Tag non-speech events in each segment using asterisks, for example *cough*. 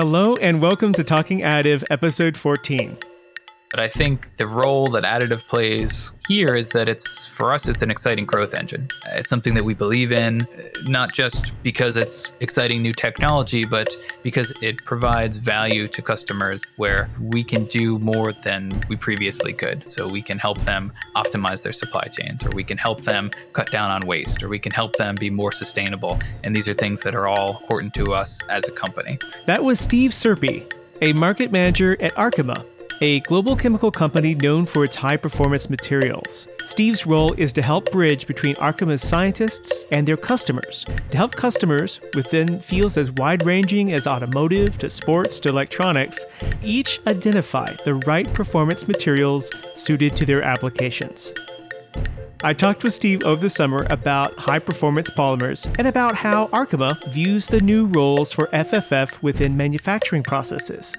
Hello, and welcome to Talking Additive, episode 14. But I think the role that additive plays here is that it's for us it's an exciting growth engine. It's something that we believe in not just because it's exciting new technology but because it provides value to customers where we can do more than we previously could. So we can help them optimize their supply chains or we can help them cut down on waste or we can help them be more sustainable and these are things that are all important to us as a company. That was Steve Serpy, a market manager at Arkema a global chemical company known for its high performance materials. Steve's role is to help bridge between Arkema's scientists and their customers, to help customers within fields as wide ranging as automotive to sports to electronics each identify the right performance materials suited to their applications. I talked with Steve over the summer about high performance polymers and about how Arkema views the new roles for FFF within manufacturing processes.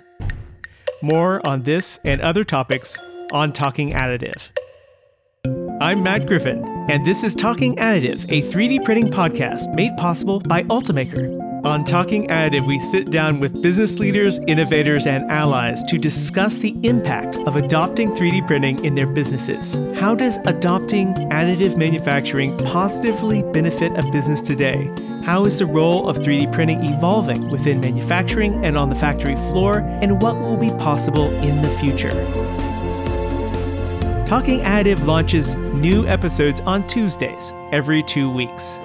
More on this and other topics on Talking Additive. I'm Matt Griffin, and this is Talking Additive, a 3D printing podcast made possible by Ultimaker. On Talking Additive, we sit down with business leaders, innovators, and allies to discuss the impact of adopting 3D printing in their businesses. How does adopting additive manufacturing positively benefit a business today? How is the role of 3D printing evolving within manufacturing and on the factory floor, and what will be possible in the future? Talking Additive launches new episodes on Tuesdays every two weeks.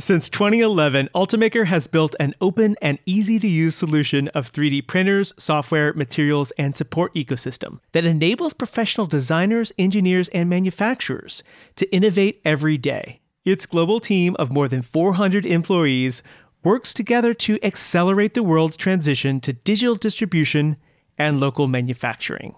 Since 2011, Ultimaker has built an open and easy to use solution of 3D printers, software, materials, and support ecosystem that enables professional designers, engineers, and manufacturers to innovate every day. Its global team of more than 400 employees works together to accelerate the world's transition to digital distribution and local manufacturing.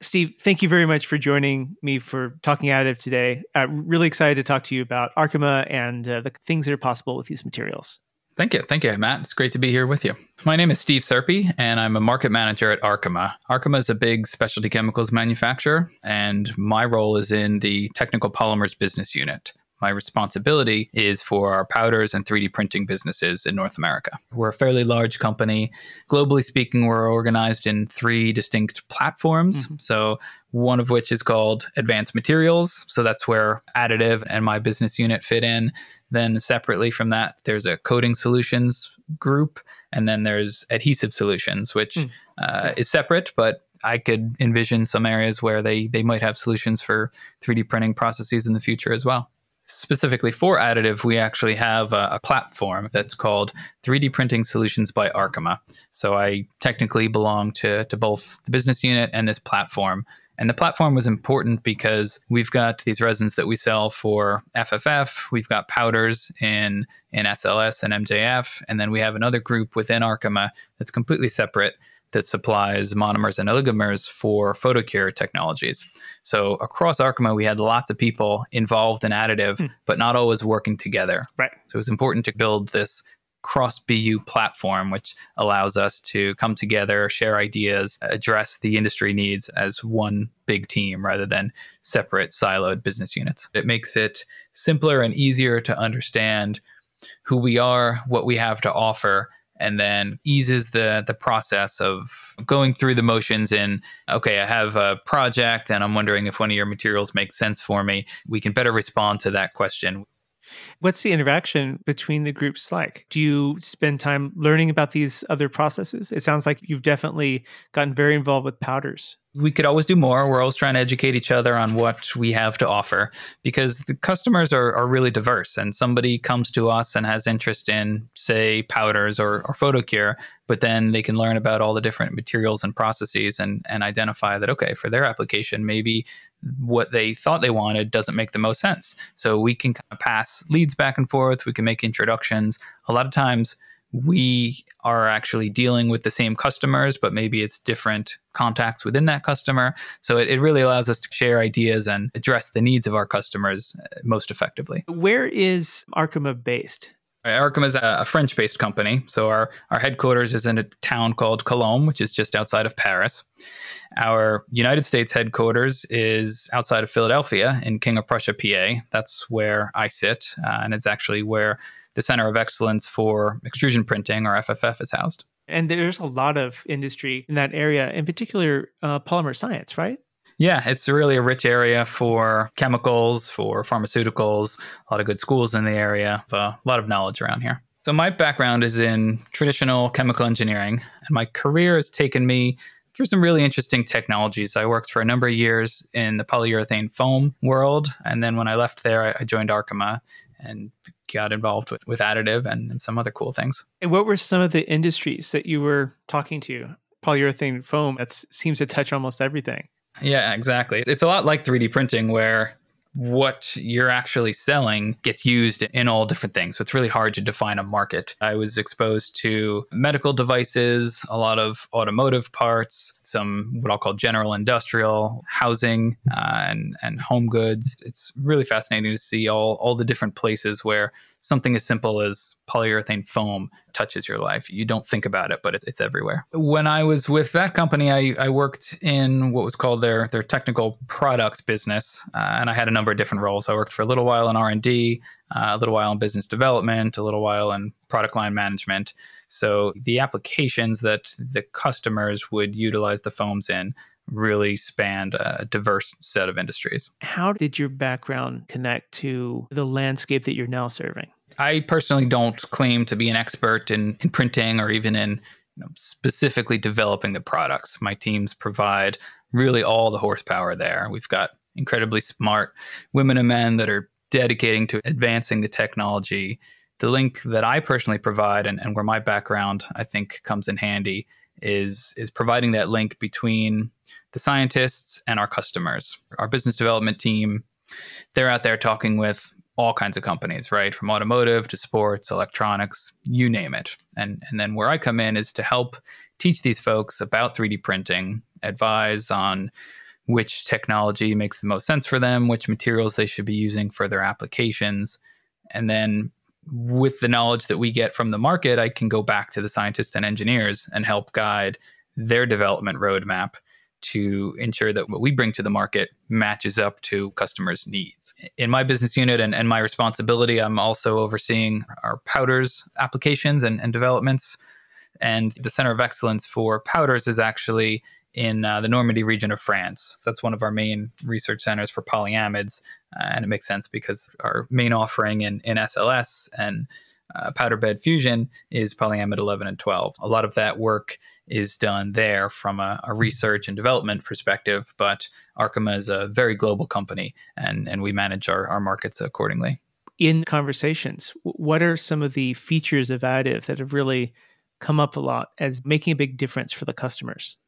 Steve, thank you very much for joining me for Talking Additive today. I'm really excited to talk to you about Arkema and uh, the things that are possible with these materials. Thank you. Thank you, Matt. It's great to be here with you. My name is Steve Serpy, and I'm a market manager at Arkema. Arkema is a big specialty chemicals manufacturer, and my role is in the technical polymers business unit my responsibility is for our powders and 3D printing businesses in North America. We're a fairly large company. Globally speaking, we're organized in three distinct platforms. Mm-hmm. So, one of which is called Advanced Materials. So, that's where additive and my business unit fit in. Then, separately from that, there's a coating solutions group. And then there's adhesive solutions, which mm. uh, is separate, but I could envision some areas where they they might have solutions for 3D printing processes in the future as well specifically for additive, we actually have a, a, platform that's called 3D Printing Solutions by Arkema. So I technically belong to, to both the business unit and this platform. And the platform was important because we've got these resins that we sell for FFF, we've got powders in, in SLS and MJF, and then we have another group within Arkema that's completely separate that supplies monomers and oligomers for photocure technologies. So across Arkema, we had lots of people involved in additive, hmm. but not always working together. Right. So it was important to build this cross BU platform, which allows us to come together, share ideas, address the industry needs as one big team rather than separate siloed business units. It makes it simpler and easier to understand who we are, what we have to offer, and then eases the the process of going through the motions in okay i have a project and i'm wondering if one of your materials makes sense for me. We can better respond to that question What's the interaction between the groups like? Do you spend time learning about these other processes? It sounds like you've definitely gotten very involved with powders. We could always do more. We're always trying to educate each other on what we have to offer because the customers are, are really diverse. And somebody comes to us and has interest in, say, powders or, or photocure, but then they can learn about all the different materials and processes and, and identify that, okay, for their application, maybe what they thought they wanted doesn't make the most sense. So we can kind of pass leads back and forth. We can make introductions. A lot of times we are actually dealing with the same customers, but maybe it's different contacts within that customer. So it, it really allows us to share ideas and address the needs of our customers uh, most effectively. Where is Arkema based? Arkema is a, French based company. So our, our headquarters is in a town called Colombes, which is just outside of Paris. Our United States headquarters is outside of Philadelphia in King of Prussia, PA. That's where I sit. Uh, and it's actually where the Center of Excellence for Extrusion Printing, or FFF, is housed. And there's a lot of industry in that area, in particular, uh, polymer science, right? Yeah, it's really a rich area for chemicals, for pharmaceuticals, a lot of good schools in the area, a lot of knowledge around here. So, my background is in traditional chemical engineering, and my career has taken me through some really interesting technologies. I worked for a number of years in the polyurethane foam world. And then when I left there, I joined Arkema and got involved with, with additive and, and some other cool things. And what were some of the industries that you were talking to? Polyurethane foam, that seems to touch almost everything. Yeah, exactly. It's a lot like 3D printing where what you're actually selling gets used in all different things. So it's really hard to define a market. I was exposed to medical devices, a lot of automotive parts, some what I'll call general industrial, housing, uh, and, and home goods. It's really fascinating to see all, all the different places where something as simple as polyurethane foam touches your life. You don't think about it, but it, it's everywhere. When I was with that company, I, I, worked in what was called their their technical products business, uh, and I had a number of different roles. I worked for a little while in R and D, uh, a little while in business development, a little while in product line management. So the applications that the customers would utilize the foams in really spanned a diverse set of industries. How did your background connect to the landscape that you're now serving? I personally don't claim to be an expert in, in printing or even in you know, specifically developing the products. My teams provide really all the horsepower there. We've got incredibly smart women and men that are dedicating to advancing the technology. The link that I personally provide and, and where my background I think comes in handy is is providing that link between the scientists and our customers. Our business development team, they're out there talking with all kinds of companies, right? From automotive to sports, electronics, you name it. And and then where I come in is to help teach these folks about 3D printing, advise on which technology makes the most sense for them, which materials they should be using for their applications. And then with the knowledge that we get from the market, I can go back to the scientists and engineers and help guide their development roadmap to ensure that what we bring to the market matches up to customers' needs. In my business unit and, and my responsibility, I'm also overseeing our powders applications and, and developments. And the Center of Excellence for Powders is actually in uh, the Normandy region of France. That's one of our main research centers for polyamides. Uh, and it makes sense because our main offering in, in SLS and uh, powder bed fusion is polyamide 11 and 12. A lot of that work is done there from a, a, research and development perspective, but Arkema is a very global company and, and we manage our, our markets accordingly. In conversations, what are some of the features of additive that have really come up a lot as making a big difference for the customers?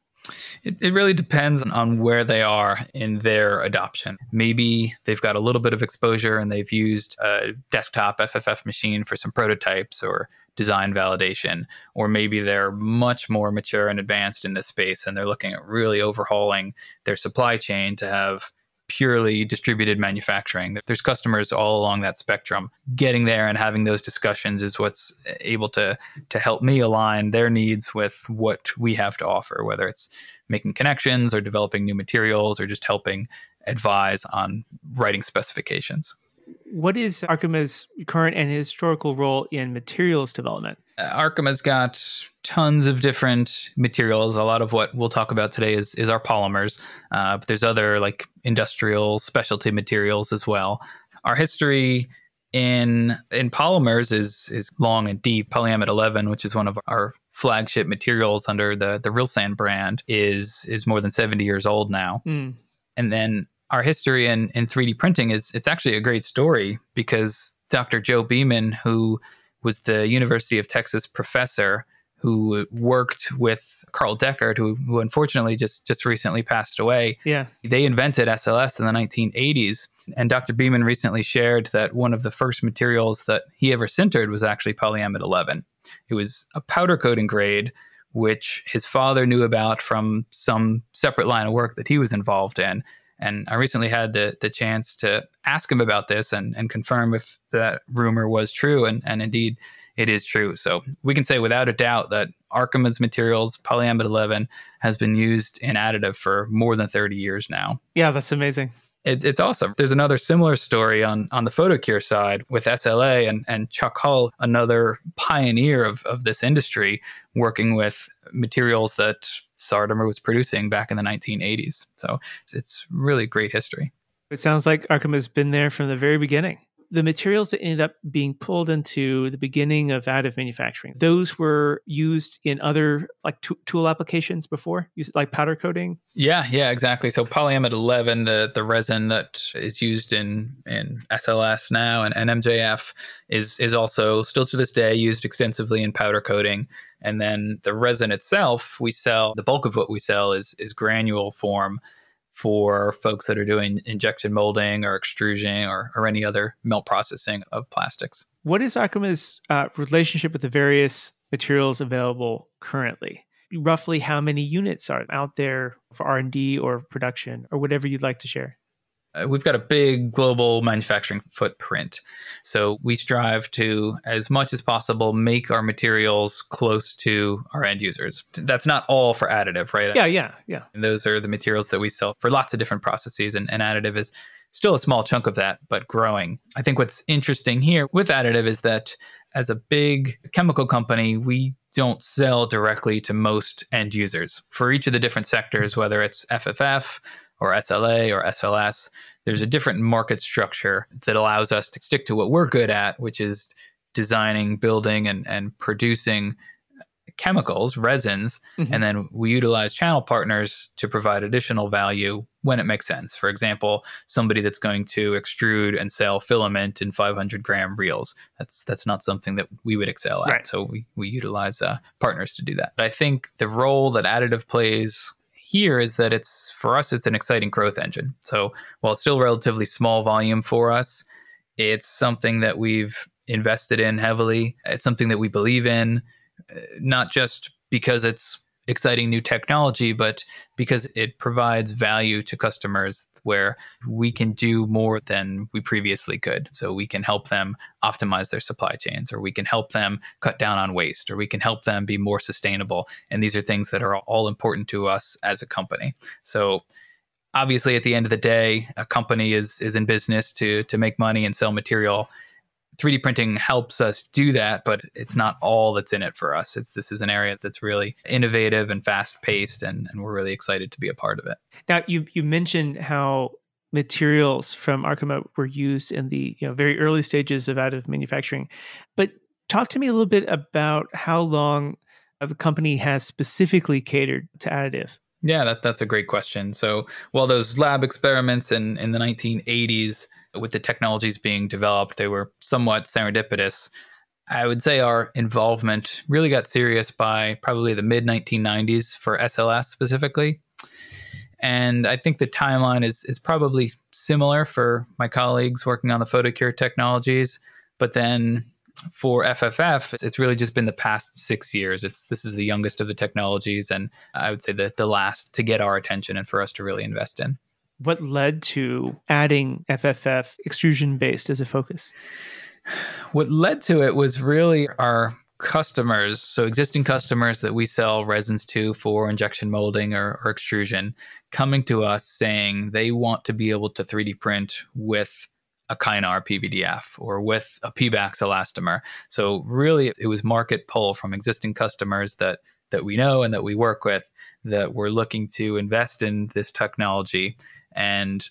It, it really depends on where they are in their adoption. Maybe they've got a little bit of exposure and they've used a desktop FFF machine for some prototypes or design validation, or maybe they're much more mature and advanced in this space and they're looking at really overhauling their supply chain to have purely distributed manufacturing. There's customers all along that spectrum. Getting there and having those discussions is what's able to to help me align their needs with what we have to offer, whether it's making connections or developing new materials or just helping advise on writing specifications. What is Arkema's current and historical role in materials development? Uh, Arkema's got tons of different materials. A lot of what we'll talk about today is is our polymers, uh, but there's other like industrial specialty materials as well. Our history in in polymers is is long and deep. Polyamide 11, which is one of our flagship materials under the the Rilsan brand, is is more than 70 years old now. Mm. And then our history in, in 3D printing is it's actually a great story because Dr. Joe Beaman, who was the University of Texas professor who worked with Carl Deckard, who, who unfortunately just, just recently passed away. Yeah. They invented SLS in the 1980s. And Dr. Beaman recently shared that one of the first materials that he ever sintered was actually polyamide 11. It was a powder coating grade, which his father knew about from some separate line of work that he was involved in. And I recently had the the chance to ask him about this and, and confirm if that rumor was true. And, and indeed, it is true. So we can say without a doubt that Arkema's materials, polyamide 11, has been used in additive for more than 30 years now. Yeah, that's amazing. It, it's awesome. There's another similar story on on the photocure side with SLA and, and Chuck Hull, another pioneer of, of this industry, working with materials that Sartomer was producing back in the 1980s. So it's, it's really great history. It sounds like Arkema has been there from the very beginning the materials that ended up being pulled into the beginning of additive manufacturing, those were used in other like t- tool applications before, like powder coating. Yeah, yeah, exactly. So polyamide 11, the the resin that is used in in SLS now and, and MJF is is also still to this day used extensively in powder coating. And then the resin itself, we sell the bulk of what we sell is is granule form for folks that are doing injection molding or extrusion or, or any other melt processing of plastics. What is Arkema's uh, relationship with the various materials available currently? Roughly how many units are out there for R&D or production or whatever you'd like to share? Uh, we've got a big global manufacturing footprint. So we strive to, as much as possible, make our materials close to our end users. That's not all for additive, right? Yeah, yeah, yeah. And those are the materials that we sell for lots of different processes, and, and additive is still a small chunk of that, but growing. I think what's interesting here with additive is that as a big chemical company, we don't sell directly to most end users. For each of the different sectors, whether it's FFF, or SLA or SLS, there's a different market structure that allows us to stick to what we're good at, which is designing, building, and, and producing chemicals, resins, mm-hmm. and then we utilize channel partners to provide additional value when it makes sense. For example, somebody that's going to extrude and sell filament in 500 gram reels. That's that's not something that we would excel at. Right. So we we utilize uh, partners to do that. But I think the role that additive plays here is that it's for us it's an exciting growth engine. So while it's still relatively small volume for us, it's something that we've invested in heavily. It's something that we believe in, uh, not just because it's exciting new technology, but because it provides value to customers where we can do more than we previously could. So we can help them optimize their supply chains, or we can help them cut down on waste, or we can help them be more sustainable. And these are things that are all important to us as a company. So obviously at the end of the day, a company is is in business to to make money and sell material 3D printing helps us do that, but it's not all that's in it for us. It's this is an area that's really innovative and fast paced, and, and we're really excited to be a part of it. Now, you you mentioned how materials from Arkema were used in the you know very early stages of additive manufacturing, but talk to me a little bit about how long the company has specifically catered to additive. Yeah, that, that's a great question. So, while those lab experiments in, in the 1980s with the technologies being developed, they were somewhat serendipitous. I would say our involvement really got serious by probably the mid 1990s for SLS specifically. And I think the timeline is, is probably similar for my colleagues working on the photocure technologies. But then for FFF, it's really just been the past six years. It's this is the youngest of the technologies, and I would say that the last to get our attention and for us to really invest in what led to adding FFF extrusion based as a focus? What led to it was really our customers, so existing customers that we sell resins to for injection molding or, or extrusion, coming to us saying they want to be able to 3D print with a Kynar PVDF or with a Pebax elastomer. So really it was market pull from existing customers that that we know and that we work with that were looking to invest in this technology and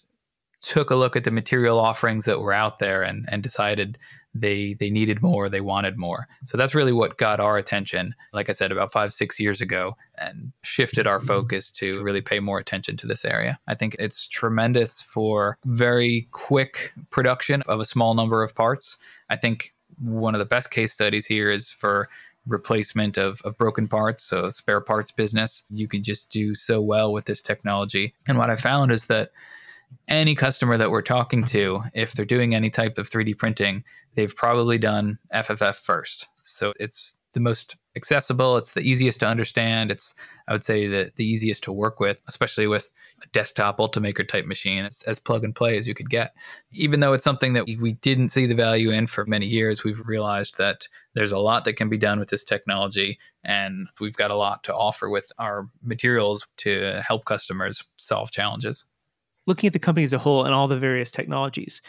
took a look at the material offerings that were out there and, and decided they they needed more, they wanted more. So that's really what got our attention, like I said, about five, six years ago, and shifted our focus to really pay more attention to this area. I think it's tremendous for very quick production of a small number of parts. I think one of the best case studies here is for replacement of, of broken parts, so spare parts business. You can just do so well with this technology. And what I found is that any customer that we're talking to, if they're doing any type of 3D printing, they've probably done FFF first. So it's the most accessible. It's the easiest to understand. It's, I would say, the, the easiest to work with, especially with a desktop Ultimaker type machine. It's as plug and play as you could get. Even though it's something that we didn't see the value in for many years, we've realized that there's a lot that can be done with this technology. And we've got a lot to offer with our materials to help customers solve challenges. looking at the company as a whole and all the various technologies,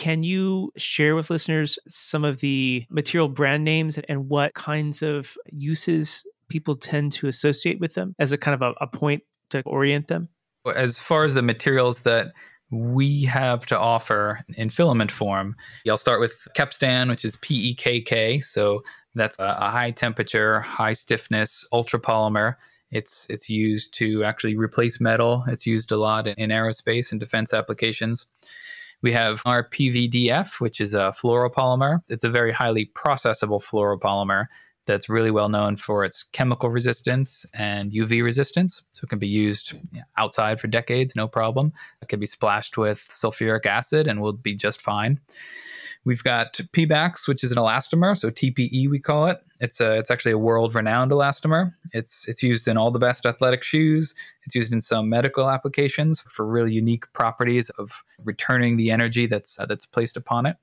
can you share with listeners some of the material brand names and what kinds of uses people tend to associate with them as a kind of a, a point to orient them? As far as the materials that we have to offer in filament form, I'll start with Kepstan, which is PEKK. So that's a, a high temperature, high stiffness ultra polymer. It's it's used to actually replace metal. It's used a lot in aerospace and defense applications. We have our PVDF, which is a fluoropolymer. It's a very highly processable fluoropolymer that's really well known for its chemical resistance and UV resistance. So it can be used outside for decades, no problem. It can be splashed with sulfuric acid and will be just fine. We've got Pebax, which is an elastomer, so TPE we call it. It's a, it's actually a world-renowned elastomer. It's it's used in all the best athletic shoes. It's used in some medical applications for really unique properties of returning the energy that's uh, that's placed upon it.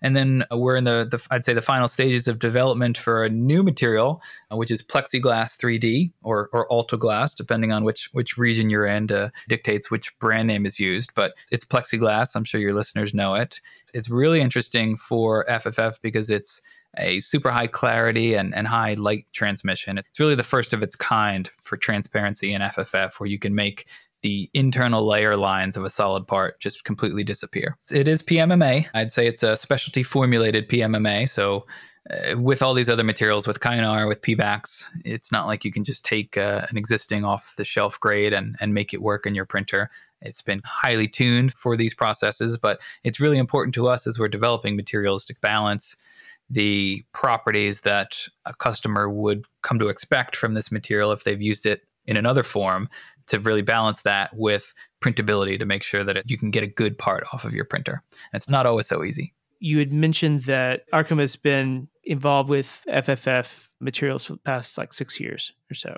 And then uh, we're in the, the, I'd say, the final stages of development for a new material, uh, which is plexiglass 3D or or Altuglas, depending on which which region you're in, uh, dictates which brand name is used. But it's plexiglass. I'm sure your listeners know it. It's really interesting for FFF because it's a super high clarity and, and high light transmission. It's really the first of its kind for transparency in FFF, where you can make the internal layer lines of a solid part just completely disappear. It is PMMA. I'd say it's a specialty formulated PMMA. So, uh, with all these other materials, with Kynar, with Pebax, it's not like you can just take uh, an existing off the shelf grade and, and make it work in your printer. It's been highly tuned for these processes, but it's really important to us as we're developing materials to balance the properties that a customer would come to expect from this material if they've used it in another form to really balance that with printability to make sure that it, you can get a good part off of your printer. And it's not always so easy. You had mentioned that Arkema has been involved with FFF materials for the past like six years or so.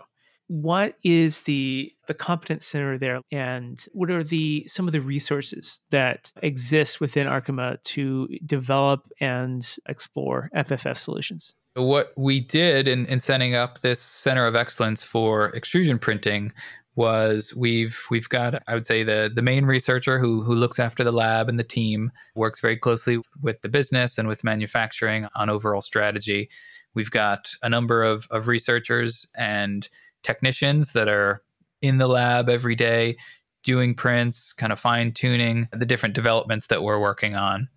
What is the the competence center there, and what are the some of the resources that exist within Arkema to develop and explore FFF solutions? What we did in, in setting up this center of excellence for extrusion printing was we've we've got I would say the the main researcher who who looks after the lab and the team works very closely with the business and with manufacturing on overall strategy. We've got a number of of researchers and technicians that are in the lab every day doing prints, kind of fine tuning the different developments that we're working on.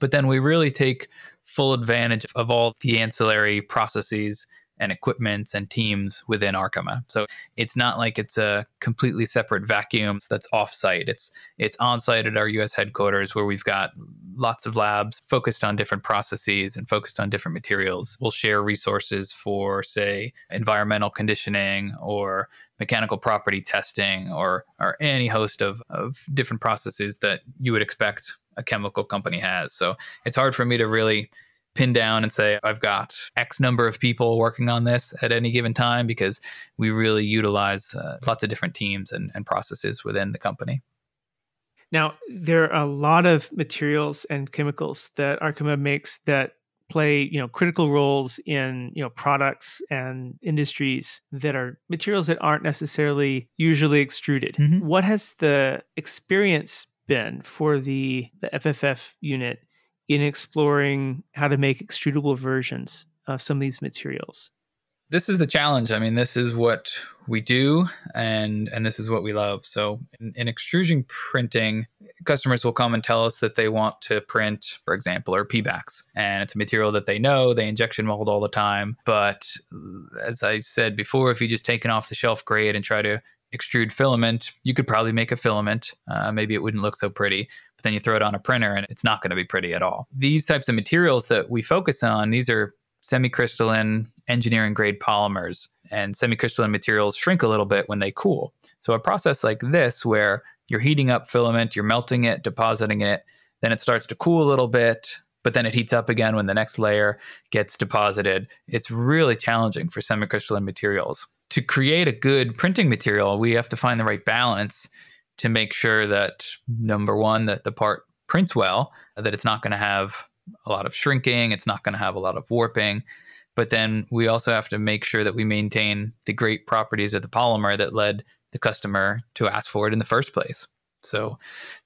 But then we really take full advantage of all the ancillary processes and equipment and teams within Arkema. So it's not like it's a completely separate vacuum that's offsite. It's it's on-site at our US headquarters where we've got lots of labs focused on different processes and focused on different materials. We'll share resources for say environmental conditioning or mechanical property testing or or any host of, of different processes that you would expect a chemical company has. So it's hard for me to really pin down and say, I've got X number of people working on this at any given time because we really utilize uh, lots of different teams and, and processes within the company. Now, there are a lot of materials and chemicals that Arkema makes that play, you know, critical roles in, you know, products and industries that are materials that aren't necessarily usually extruded. Mm-hmm. What has the experience been for the the FFF unit in exploring how to make extrudable versions of some of these materials? This is the challenge. I mean, this is what we do and and this is what we love. So in, in extrusion printing, customers will come and tell us that they want to print, for example, or Pebax. And it's a material that they know, they injection mold all the time. But as I said before, if you just take an off the shelf grade and try to extrude filament, you could probably make a filament. Uh, maybe it wouldn't look so pretty, but then you throw it on a printer and it's not going to be pretty at all. These types of materials that we focus on, these are semicrystalline engineering grade polymers, and semicrystalline materials shrink a little bit when they cool. So a process like this, where you're heating up filament, you're melting it, depositing it, then it starts to cool a little bit, but then it heats up again when the next layer gets deposited. It's really challenging for semicrystalline materials to create a good printing material, we have to find the right balance to make sure that number one, that the part prints well, that it's not going to have a lot of shrinking, it's not going to have a lot of warping. But then we also have to make sure that we maintain the great properties of the polymer that led the customer to ask for it in the first place. So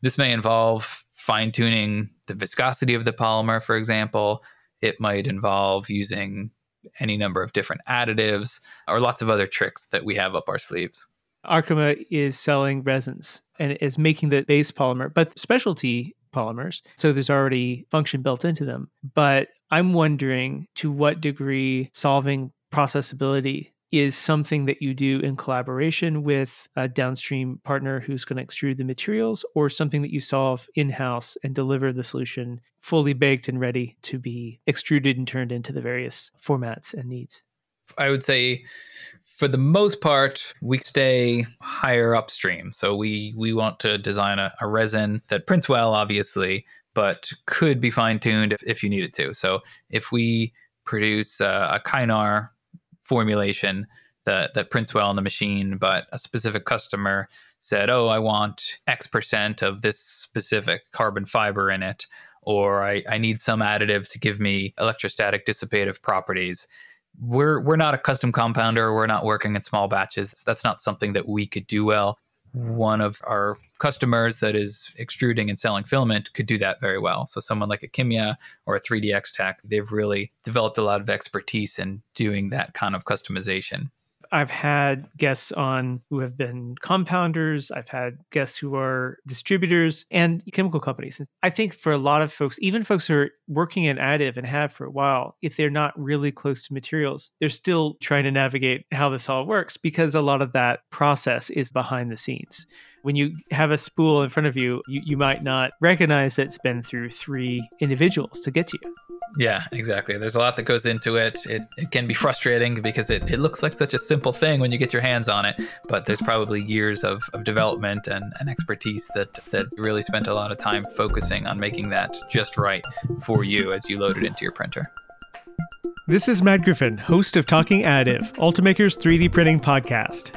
this may involve fine tuning the viscosity of the polymer, for example. It might involve using any number of different additives or lots of other tricks that we have up our sleeves. Arkema is selling resins and is making the base polymer, but specialty polymers. So there's already function built into them. But I'm wondering to what degree solving processability is something that you do in collaboration with a downstream partner who's going to extrude the materials or something that you solve in house and deliver the solution fully baked and ready to be extruded and turned into the various formats and needs? I would say for the most part, we stay higher upstream. So we we want to design a, a resin that prints well, obviously, but could be fine tuned if, if you needed to. So if we produce a, a Kynar formulation that that prints well on the machine, but a specific customer said, "Oh, I want X percent of this specific carbon fiber in it," or I, I need some additive to give me electrostatic dissipative properties. We're we're not a custom compounder. We're not working in small batches. That's not something that we could do well one of our customers that is extruding and selling filament could do that very well. So someone like a Kimya or a 3D X-Tech, they've really developed a lot of expertise in doing that kind of customization. I've had guests on who have been compounders. I've had guests who are distributors and chemical companies. I think for a lot of folks, even folks who are working in additive and have for a while, if they're not really close to materials, they're still trying to navigate how this all works because a lot of that process is behind the scenes when you have a spool in front of you, you, you might not recognize that it's been through three individuals to get to you. Yeah, exactly. There's a lot that goes into it. It, it can be frustrating because it, it looks like such a simple thing when you get your hands on it, but there's probably years of, of development and, and expertise that, that really spent a lot of time focusing on making that just right for you as you load it into your printer. This is Matt Griffin, host of Talking Additive, Ultimaker's 3D printing podcast.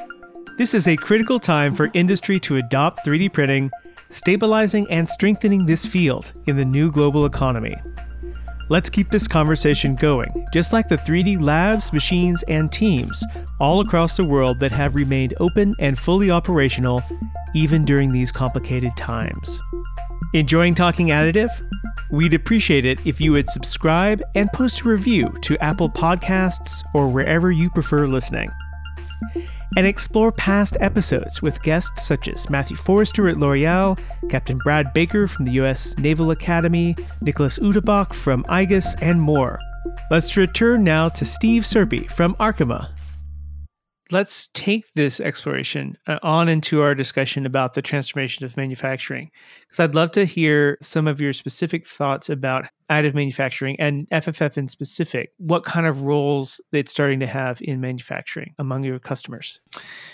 This is a critical time for industry to adopt 3D printing, stabilizing and strengthening this field in the new global economy. Let's keep this conversation going, just like the 3D labs, machines, and teams all across the world that have remained open and fully operational even during these complicated times. Enjoying Talking Additive? We'd appreciate it if you would subscribe and post a review to Apple Podcasts or wherever you prefer listening and explore past episodes with guests such as Matthew Forrester at L'Oreal, Captain Brad Baker from the U.S. Naval Academy, Nicholas Utebach from IGUS, and more. Let's return now to Steve Serpy from Arkema let's take this exploration uh, on into our discussion about the transformation of manufacturing because i'd love to hear some of your specific thoughts about additive manufacturing and fff in specific. What kind of roles it's starting to have in manufacturing among your customers?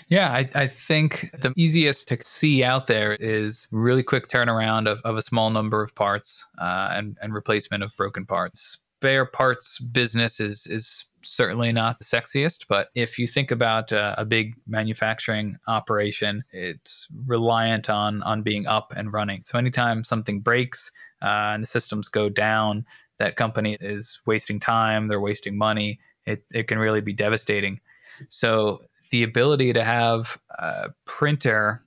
Yeah i, I think the easiest to see out there is really quick turnaround of, of a small number of parts uh, and, and replacement of broken parts. Spare parts business is is certainly not the sexiest, but if you think about uh, a big manufacturing operation, it's reliant on on being up and running. So anytime something breaks uh, and the systems go down, that company is wasting time, they're wasting money. It it can really be devastating. So the ability to have a printer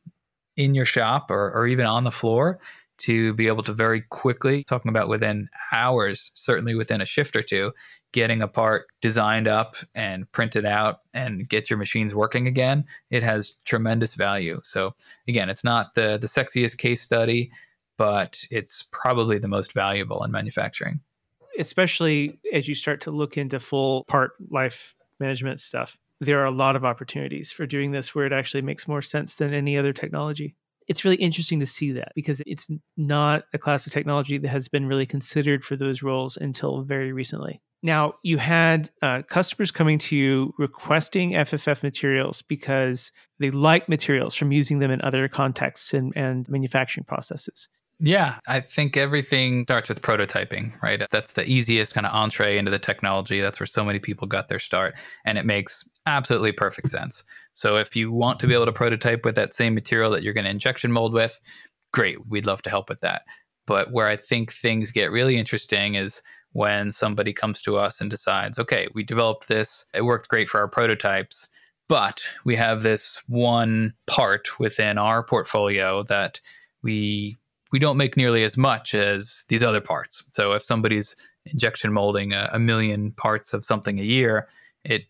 in your shop or, or even on the floor to be able to very quickly, talking about within hours, certainly within a shift or two, getting a part designed up and printed out and get your machines working again, it has tremendous value. So again, it's not the the sexiest case study, but it's probably the most valuable in manufacturing. Especially as you start to look into full part life management stuff. There are a lot of opportunities for doing this where it actually makes more sense than any other technology it's really interesting to see that because it's not a class of technology that has been really considered for those roles until very recently. Now, you had uh, customers coming to you requesting FFF materials because they like materials from using them in other contexts and, and manufacturing processes. Yeah, I think everything starts with prototyping, right? That's the easiest kind of entree into the technology. That's where so many people got their start. And it makes absolutely perfect sense. So if you want to be able to prototype with that same material that you're going to injection mold with, great. We'd love to help with that. But where I think things get really interesting is when somebody comes to us and decides, okay, we developed this, it worked great for our prototypes, but we have this one part within our portfolio that we we don't make nearly as much as these other parts. So if somebody's injection molding a, a million parts of something a year, it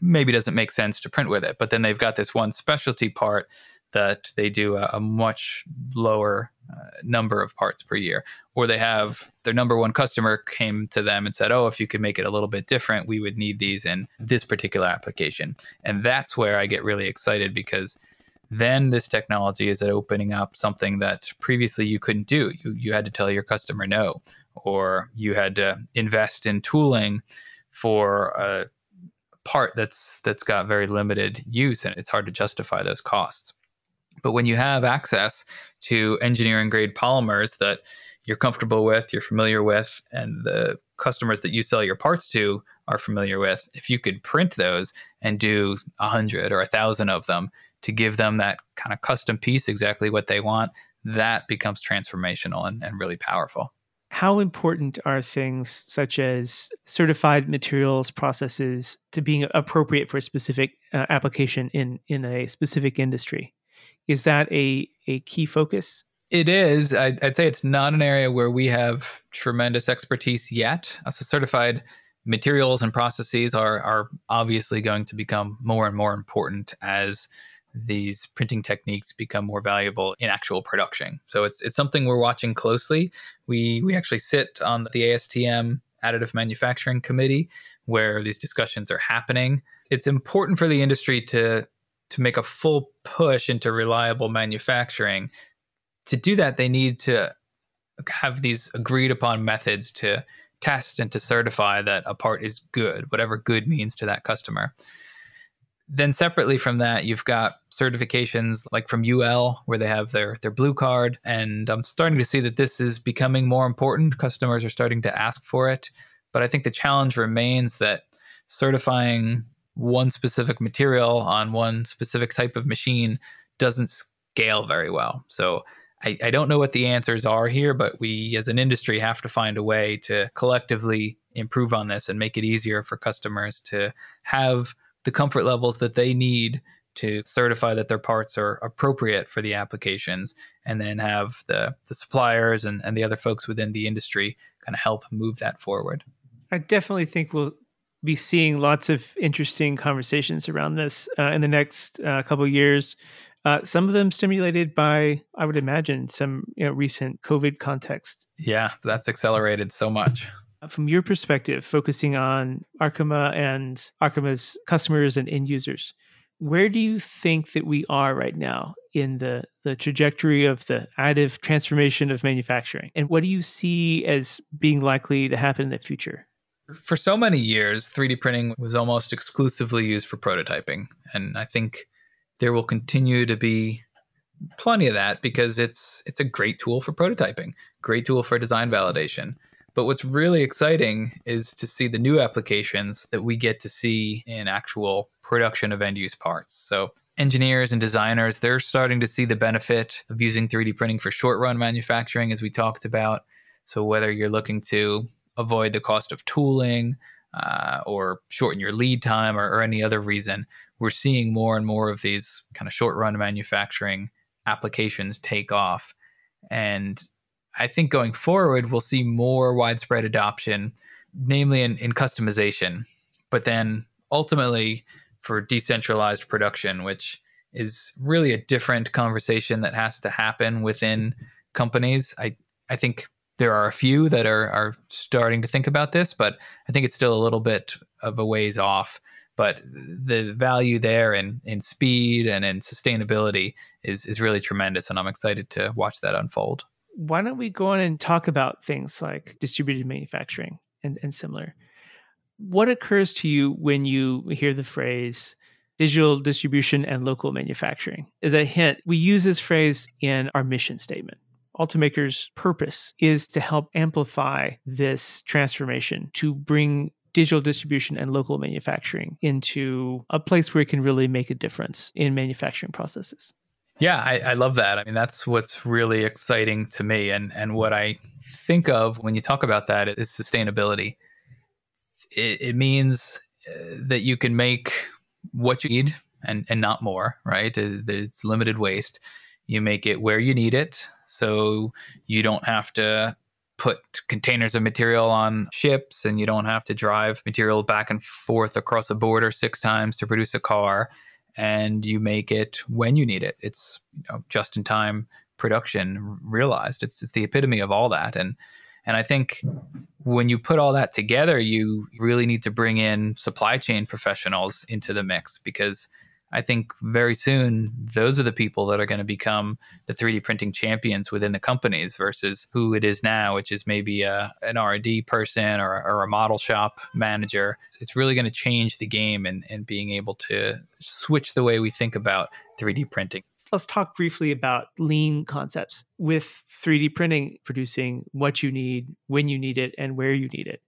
maybe doesn't make sense to print with it. But then they've got this one specialty part that they do a, a much lower uh, number of parts per year. Or they have their number one customer came to them and said, Oh, if you could make it a little bit different, we would need these in this particular application. And that's where I get really excited because then this technology is opening up something that previously you couldn't do. You, you had to tell your customer no, or you had to invest in tooling for a part that's that's got very limited use and it's hard to justify those costs. But when you have access to engineering grade polymers that you're comfortable with, you're familiar with, and the customers that you sell your parts to are familiar with, if you could print those and do a hundred or a thousand of them to give them that kind of custom piece, exactly what they want, that becomes transformational and, and really powerful. How important are things such as certified materials processes to being appropriate for a specific uh, application in, in a specific industry? Is that a, a key focus? It is. I'd, I'd say it's not an area where we have tremendous expertise yet. So certified materials and processes are are obviously going to become more and more important as these printing techniques become more valuable in actual production. So it's it's something we're watching closely. We we actually sit on the ASTM additive manufacturing committee where these discussions are happening. It's important for the industry to to make a full push into reliable manufacturing. To do that, they need to have these agreed upon methods to test and to certify that a part is good, whatever good means to that customer then separately from that, you've got certifications like from UL where they have their their blue card, and I'm starting to see that this is becoming more important. Customers are starting to ask for it, but I think the challenge remains that certifying one specific material on one specific type of machine doesn't scale very well. So I, I don't know what the answers are here, but we as an industry have to find a way to collectively improve on this and make it easier for customers to have the comfort levels that they need to certify that their parts are appropriate for the applications and then have the, the suppliers and, and the other folks within the industry kind of help move that forward. I definitely think we'll be seeing lots of interesting conversations around this uh, in the next uh, couple of years. Uh, some of them stimulated by, I would imagine, some you know, recent COVID context. Yeah, that's accelerated so much from your perspective, focusing on Arkema and Arkema's customers and end users, where do you think that we are right now in the, the trajectory of the additive transformation of manufacturing? And what do you see as being likely to happen in the future? For so many years, 3D printing was almost exclusively used for prototyping. And I think there will continue to be plenty of that because it's it's a great tool for prototyping, great tool for design validation. But what's really exciting is to see the new applications that we get to see in actual production of end use parts. So engineers and designers, they're starting to see the benefit of using 3D printing for short run manufacturing, as we talked about. So whether you're looking to avoid the cost of tooling uh, or shorten your lead time or, or any other reason, we're seeing more and more of these kind of short run manufacturing applications take off. And I think going forward, we'll see more widespread adoption, namely in, in customization, but then ultimately for decentralized production, which is really a different conversation that has to happen within companies. I, I think there are a few that are, are starting to think about this, but I think it's still a little bit of a ways off. But the value there in, in speed and in sustainability is, is really tremendous. And I'm excited to watch that unfold why don't we go on and talk about things like distributed manufacturing and, and similar? What occurs to you when you hear the phrase digital distribution and local manufacturing? As a hint, we use this phrase in our mission statement. Ultimaker's purpose is to help amplify this transformation, to bring digital distribution and local manufacturing into a place where it can really make a difference in manufacturing processes. Yeah, I, I, love that. I mean, that's what's really exciting to me. And, and what I think of when you talk about that is sustainability. It, it means uh, that you can make what you need and, and not more, right? Uh, it's limited waste. You make it where you need it So you don't have to put containers of material on ships and you don't have to drive material back and forth across a border six times to produce a car and you make it when you need it. It's you know, just in time production realized. It's, it's the epitome of all that. And and i think when you put all that together you really need to bring in supply chain professionals into the mix because I think very soon those are the people that are going to become the 3D printing champions within the companies versus who it is now, which is maybe a, an R&D person or, or a model shop manager. It's really going to change the game and, and being able to switch the way we think about 3D printing. Let's talk briefly about lean concepts with 3D printing, producing what you need, when you need it, and where you need it.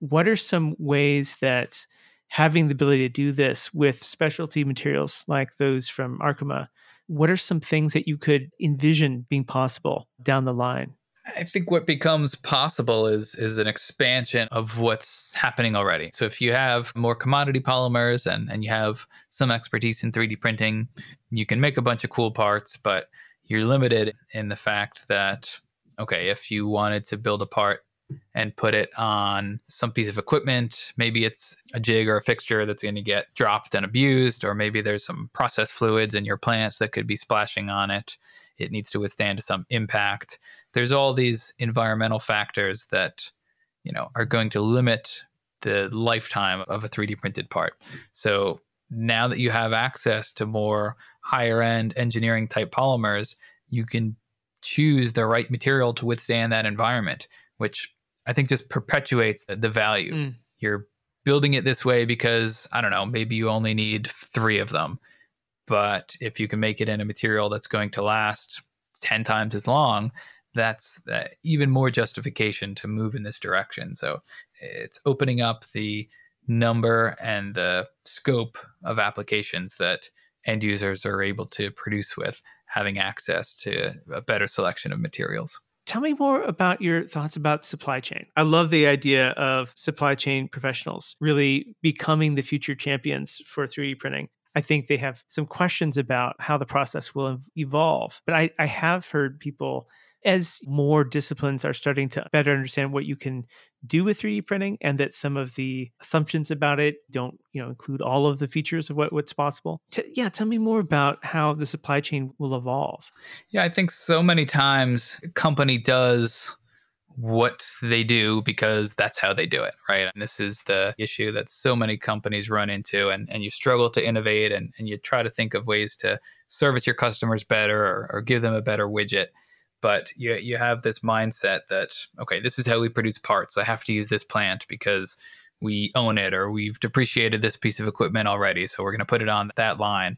What are some ways that having the ability to do this with specialty materials like those from Arkema, what are some things that you could envision being possible down the line? I think what becomes possible is is an expansion of what's happening already. So if you have more commodity polymers and, and you have some expertise in 3D printing, you can make a bunch of cool parts, but you're limited in the fact that okay, if you wanted to build a part and put it on some piece of equipment. Maybe it's a jig or a fixture that's going to get dropped and abused, or maybe there's some process fluids in your plant that could be splashing on it. It needs to withstand some impact. There's all these environmental factors that you know are going to limit the lifetime of a 3D printed part. So now that you have access to more higher end engineering type polymers, you can choose the right material to withstand that environment, which I think just perpetuates the, the value. Mm. You're building it this way because I don't know, maybe you only need three of them. But if you can make it in a material that's going to last 10 times as long, that's uh, even more justification to move in this direction. So it's opening up the number and the scope of applications that end users are able to produce with having access to a better selection of materials. Tell me more about your thoughts about supply chain. I love the idea of supply chain professionals really becoming the future champions for 3D printing. I think they have some questions about how the process will evolve. But I, I have heard people as more disciplines are starting to better understand what you can do with 3D printing and that some of the assumptions about it don't, you know, include all of the features of what, what's possible. T- yeah, tell me more about how the supply chain will evolve. Yeah, I think so many times a company does what they do because that's how they do it, right? And this is the issue that so many companies run into and, and you struggle to innovate and, and you try to think of ways to service your customers better or, or give them a better widget but you you have this mindset that okay, this is how we produce parts. I have to use this plant because we own it or we've depreciated this piece of equipment already, so we're going to put it on that line.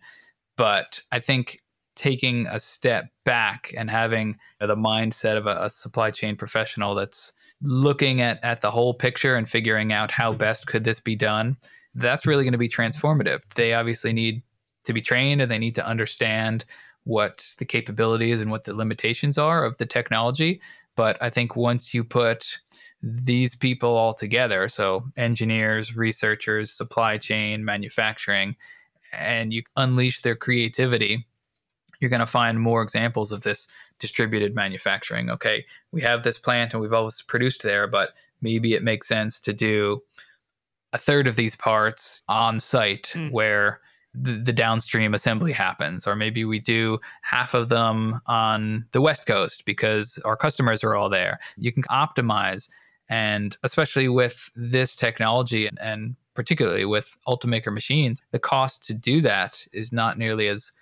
But I think taking a step back and having the mindset of a, a supply chain professional that's looking at at the whole picture and figuring out how best could this be done, that's really going to be transformative. They obviously need to be trained and they need to understand what the capabilities and what the limitations are of the technology. But I think once you put these people all together, so engineers, researchers, supply chain, manufacturing, and you unleash their creativity, you're going to find more examples of this distributed manufacturing. Okay, we have this plant and we've always produced there, but maybe it makes sense to do a third of these parts on site mm. where the, the, downstream assembly happens or maybe we do half of them on the west coast because our customers are all there. You can optimize and especially with this technology and, and particularly with ultimaker machines the cost to do that is not nearly as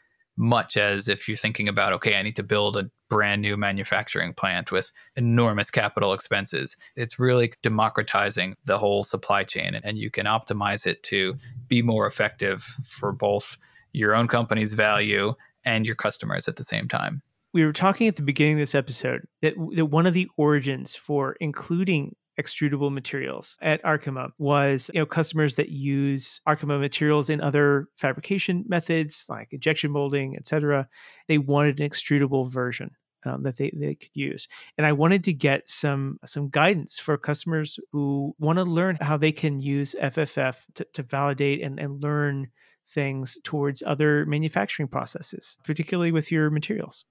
much as if you're thinking about, okay, I need to build a brand new manufacturing plant with enormous capital expenses. It's really democratizing the whole supply chain and you can optimize it to be more effective for both your own company's value and your customers at the same time. We were talking at the beginning of this episode that, that one of the origins for including extrudable materials at Arkema was you know customers that use Arkema materials in other fabrication methods like injection molding, etc. They wanted an extrudable version um, that they, they could use. And I wanted to get some some guidance for customers who want to learn how they can use FFF to, to validate and, and learn things towards other manufacturing processes, particularly with your materials.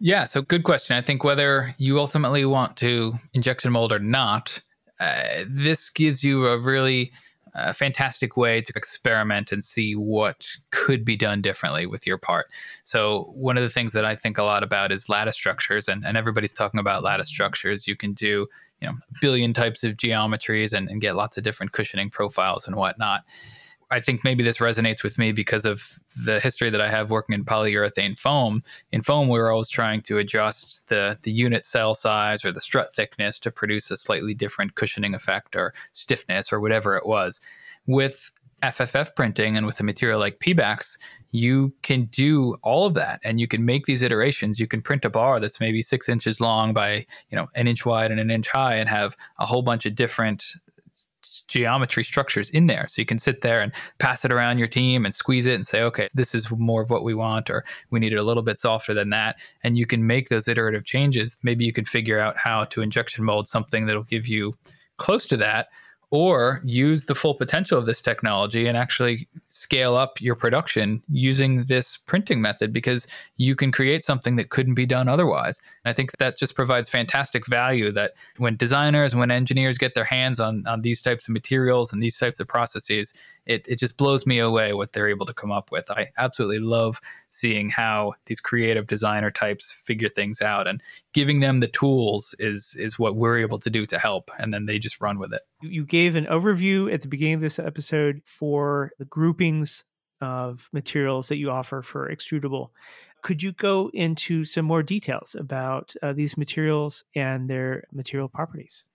Yeah, so good question. I think whether you ultimately want to inject injection mold or not, uh, this gives you a really uh, fantastic way to experiment and see what could be done differently with your part. So, one of the things that I think a lot about is lattice structures, and, and everybody's talking about lattice structures. You can do you know a billion types of geometries and, and get lots of different cushioning profiles and whatnot. I think maybe this resonates with me because of the history that I have working in polyurethane foam. In foam, we were always trying to adjust the the unit cell size or the strut thickness to produce a slightly different cushioning effect or stiffness or whatever it was. With FFF printing and with a material like Pebax, you can do all of that and you can make these iterations. You can print a bar that's maybe six inches long by, you know, an inch wide and an inch high and have a whole bunch of different geometry structures in there. So you can sit there and pass it around your team and squeeze it and say, okay, this is more of what we want, or we need it a little bit softer than that. And you can make those iterative changes. Maybe you can figure out how to injection mold something that'll give you close to that or use the full potential of this technology and actually scale up your production using this printing method because you can create something that couldn't be done otherwise. And I think that just provides fantastic value that when designers, when engineers get their hands on, on these types of materials and these types of processes, it, it just blows me away what they're able to come up with. I absolutely love seeing how these creative designer types figure things out and giving them the tools is is what we're able to do to help and then they just run with it. You gave an overview at the beginning of this episode for the groupings of materials that you offer for extrudable. Could you go into some more details about uh, these materials and their material properties?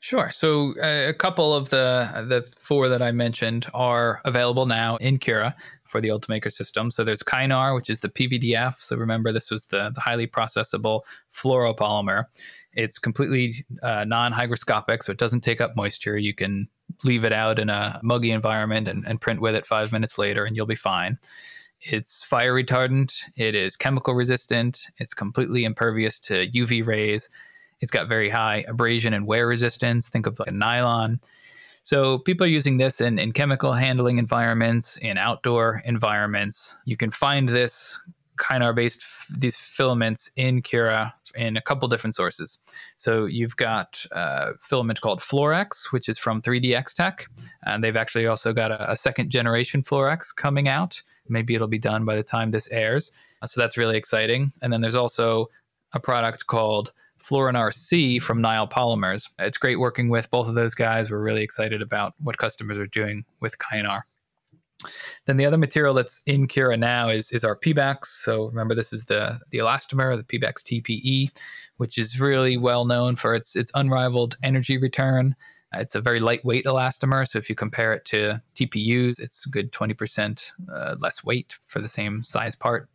Sure. So uh, a couple of the the four that I mentioned are available now in Cura for the Ultimaker system. So there's Kynar, which is the PVDF. So remember, this was the, the highly processable fluoropolymer. It's completely uh, non-hygroscopic, so it doesn't take up moisture. You can leave it out in a muggy environment and, and print with it five minutes later, and you'll be fine. It's fire retardant. It is chemical resistant. It's completely impervious to UV rays it's got very high abrasion and wear resistance. Think of like a nylon. So people are using this in, in chemical handling environments, in outdoor environments. You can find this Kynar based these filaments in Cura in a couple different sources. So you've got a filament called FluorX, which is from 3DX Tech, and they've actually also got a, a second generation FluorX coming out. Maybe it'll be done by the time this airs. So that's really exciting. And then there's also a product called Fluorinar C from Nile Polymers. It's great working with both of those guys. We're really excited about what customers are doing with Kynar. Then the other material that's in Cura now is, is our Pebax. So remember, this is the, the elastomer, the Pebax TPE, which is really well known for its, its unrivaled energy return. It's a very lightweight elastomer. So if you compare it to TPUs, it's a good 20% uh, less weight for the same size part.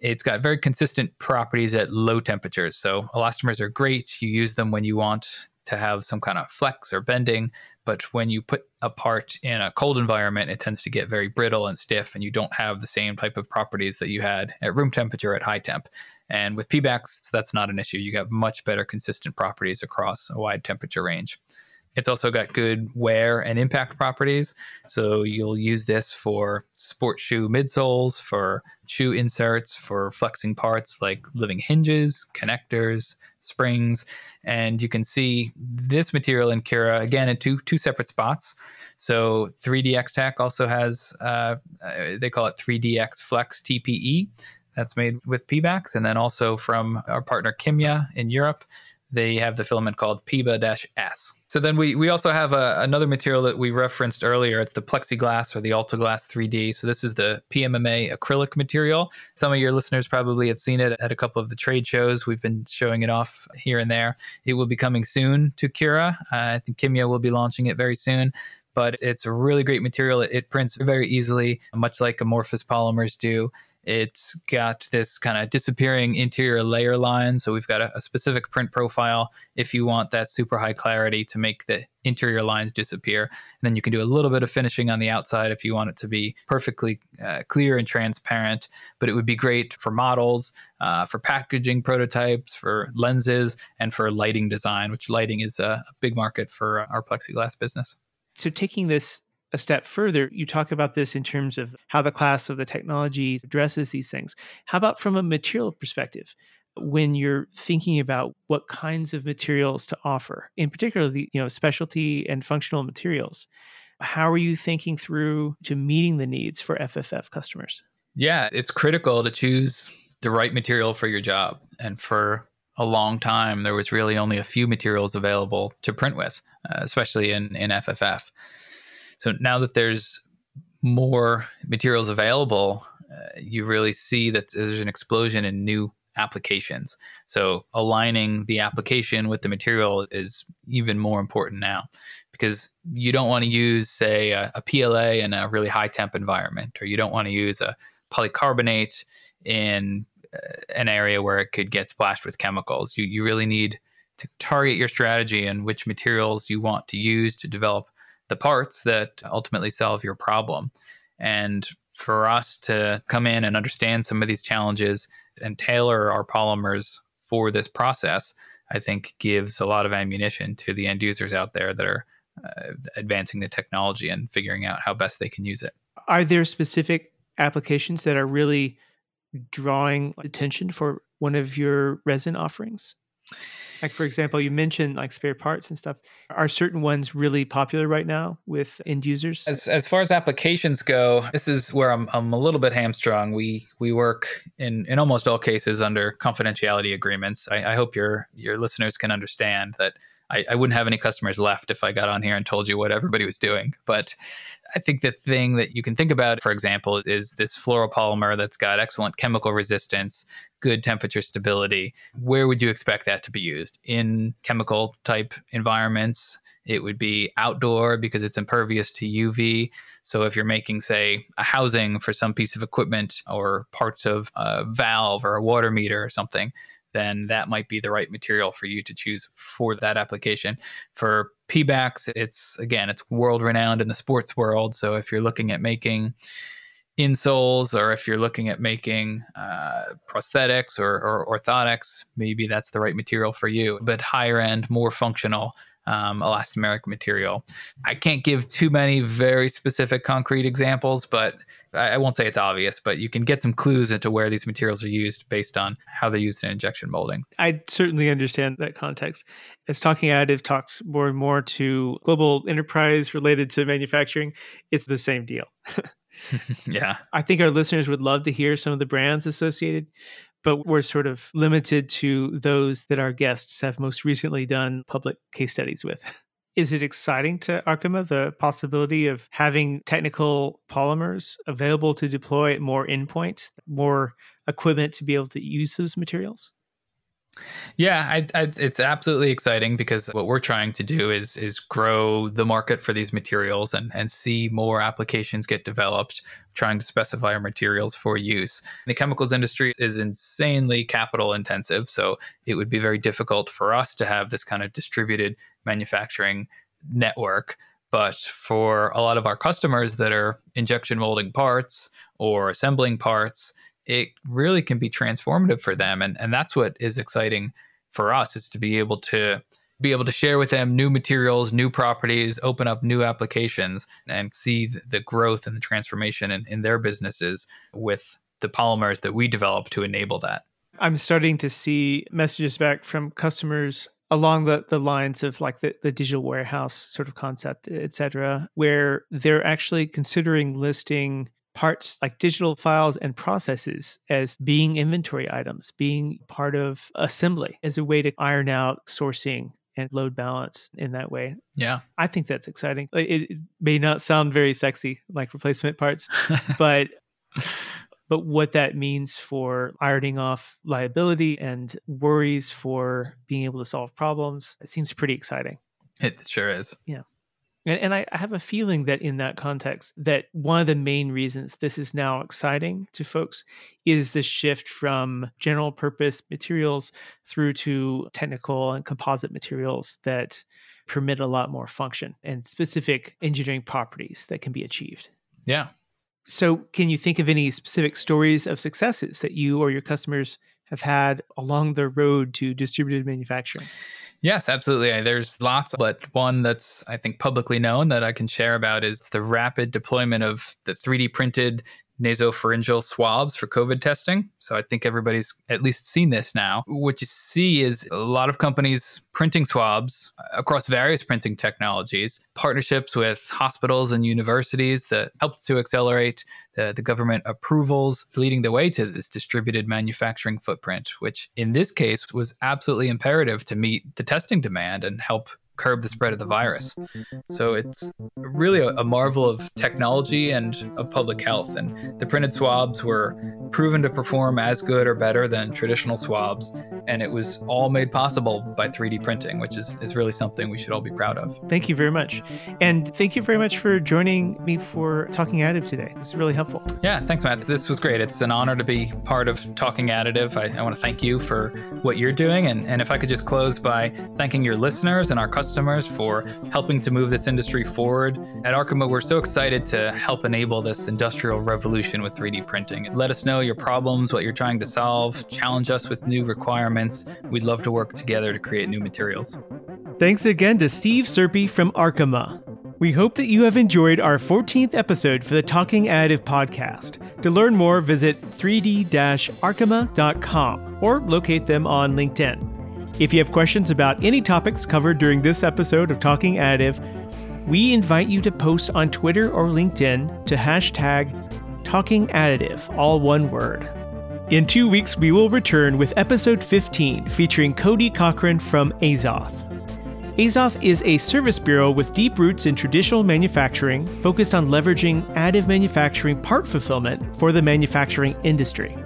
It's got very consistent properties at low temperatures. So elastomers are great. You use them when you want to have some kind of flex or bending, but when you put a part in a cold environment, it tends to get very brittle and stiff, and you don't have the same type of properties that you had at room temperature at high temp. And with Pebax, that's not an issue. You have much better consistent properties across a wide temperature range. It's also got good wear and impact properties. So you'll use this for sport shoe midsoles, for shoe inserts, for flexing parts like living hinges, connectors, springs. And you can see this material in Cura again in two, two separate spots. So 3DX Tech also has, uh, they call it 3DX Flex TPE. That's made with Pebax. And then also from our partner Kimya in Europe, they have the filament called PEBA-S. So then we, we also have a, another material that we referenced earlier. It's the plexiglass or the Altuglas 3D. So this is the PMMA acrylic material. Some of your listeners probably have seen it at a couple of the trade shows. We've been showing it off here and there. It will be coming soon to Cura. Uh, I think Kimya will be launching it very soon but it's a really great material. It, it, prints very easily, much like amorphous polymers do. It's got this kind of disappearing interior layer line. So we've got a, a, specific print profile if you want that super high clarity to make the interior lines disappear. And then you can do a little bit of finishing on the outside if you want it to be perfectly uh, clear and transparent. But it would be great for models, uh, for packaging prototypes, for lenses, and for lighting design, which lighting is a, a big market for our plexiglass business. So taking this a step further, you talk about this in terms of how the class of the technology addresses these things. How about from a material perspective? When you're thinking about what kinds of materials to offer, in particular, the you know specialty and functional materials, how are you thinking through to meeting the needs for FFF customers? Yeah, it's critical to choose the right material for your job. And for a long time, there was really only a few materials available to print with, uh, especially in, in FFF. So now that there's more materials available, uh, you really see that there's an explosion in new applications. So aligning the application with the material is even more important now because you don't want to use, say, a, a PLA in a really high temp environment, or you don't want to use a polycarbonate in uh, an area where it could get splashed with chemicals. You, you really need to target your strategy and which materials you want to use to develop the parts that ultimately solve your problem. And for us to come in and understand some of these challenges and tailor our polymers for this process, I think gives a lot of ammunition to the end users out there that are uh, advancing the technology and figuring out how best they can use it. Are there specific applications that are really drawing attention for one of your resin offerings? Like for example, you mentioned like spare parts and stuff. Are certain ones really popular right now with end users? As as far as applications go, this is where I'm I'm a little bit hamstrung. We we work in in almost all cases under confidentiality agreements. I, I hope your your listeners can understand that I, I, wouldn't have any customers left if I got on here and told you what everybody was doing. But I think the thing that you can think about, for example, is this fluoropolymer that's got excellent chemical resistance, good temperature stability. Where would you expect that to be used? In chemical type environments, it would be outdoor because it's impervious to UV. So if you're making, say, a housing for some piece of equipment or parts of a valve or a water meter or something, then that might be the right material for you to choose for that application. For Pebax, it's again, it's world renowned in the sports world. So if you're looking at making insoles or if you're looking at making uh, prosthetics or, or orthotics, maybe that's the right material for you. But higher end, more functional um, elastomeric material. I can't give too many very specific concrete examples, but I, won't say it's obvious, but you can get some clues into where these materials are used based on how they're used in injection molding. I certainly understand that context. As talking additive talks more and more to global enterprise related to manufacturing, it's the same deal. *laughs* *laughs* yeah. I think our listeners would love to hear some of the brands associated but we're sort of limited to those that our guests have most recently done public case studies with. *laughs* Is it exciting to Arkema the possibility of having technical polymers available to deploy at more endpoints, more equipment to be able to use those materials? Yeah, I, I, it's absolutely exciting because what we're trying to do is is grow the market for these materials and and see more applications get developed. Trying to specify our materials for use. The chemicals industry is insanely capital intensive, so it would be very difficult for us to have this kind of distributed manufacturing network. But for a lot of our customers that are injection molding parts or assembling parts, it really can be transformative for them. And and that's what is exciting for us is to be able to be able to share with them new materials new properties open up new applications and see the growth and the transformation in, in their businesses with the polymers that we develop to enable that. I'm starting to see messages back from customers along the, the lines of like the, the digital warehouse sort of concept et cetera where they're actually considering listing parts like digital files and processes as being inventory items, being part of assembly as a way to iron out sourcing and load balance in that way. Yeah. I think that's exciting. It, it may not sound very sexy like replacement parts, *laughs* but but what that means for ironing off liability and worries for being able to solve problems, it seems pretty exciting. It sure is. Yeah. And, and I, I have a feeling that in that context, that one of the main reasons this is now exciting to folks is the shift from general purpose materials through to technical and composite materials that permit a lot more function and specific engineering properties that can be achieved. Yeah. So, can you think of any specific stories of successes that you or your customers have had along the road to distributed manufacturing. Yes, absolutely. There's lots, but one that's I think publicly known that I can share about is the rapid deployment of the 3D printed nasopharyngeal swabs for COVID testing. So I think everybody's at least seen this now. What you see is a lot of companies printing swabs across various printing technologies, partnerships with hospitals and universities that helped to accelerate the, the government approvals, leading the way to this distributed manufacturing footprint, which in this case was absolutely imperative to meet the testing demand and help curb the spread of the virus. So it's really a, a, marvel of technology and of public health. And the printed swabs were proven to perform as good or better than traditional swabs. And it was all made possible by 3D printing, which is, is really something we should all be proud of. Thank you very much. And thank you very much for joining me for Talking Additive today. It's really helpful. Yeah, thanks, Matt. This was great. It's an honor to be part of Talking Additive. I, I want to thank you for what you're doing. And, and if I could just close by thanking your listeners and our customers customers for helping to move this industry forward. At Arkema, we're so excited to help enable this industrial revolution with 3D printing. Let us know your problems, what you're trying to solve, challenge us with new requirements. We'd love to work together to create new materials. Thanks again to Steve Serpy from Arkema. We hope that you have enjoyed our 14th episode for the Talking Additive podcast. To learn more, visit 3d-arkema.com or locate them on LinkedIn. If you have questions about any topics covered during this episode of Talking Additive, we invite you to post on Twitter or LinkedIn to hashtag Talking Additive, all one word. In two weeks, we will return with episode 15 featuring Cody Cochran from Azoth. Azoth is a service bureau with deep roots in traditional manufacturing focused on leveraging additive manufacturing part fulfillment for the manufacturing industry.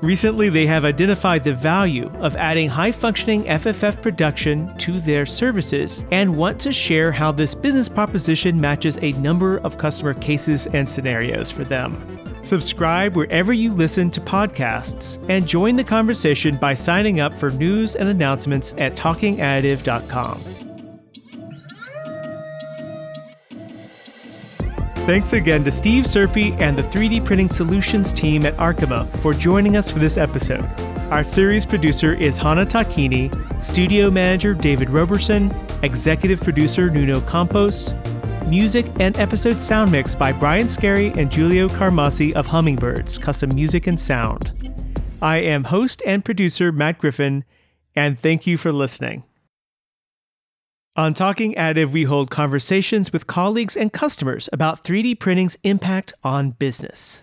Recently, they have identified the value of adding high functioning FFF production to their services and want to share how this business proposition matches a number of customer cases and scenarios for them. Subscribe wherever you listen to podcasts and join the conversation by signing up for news and announcements at talkingadditive.com. Thanks again to Steve Serpy and the 3D Printing Solutions team at Arkema for joining us for this episode. Our series producer is Hana Takini, studio manager David Roberson, executive producer Nuno Campos, music and episode sound mix by Brian Scary and Giulio Carmassi of Hummingbirds, Custom Music and Sound. I am host and producer Matt Griffin, and thank you for listening. On Talking Additive, we hold conversations with colleagues and customers about 3D printing's impact on business.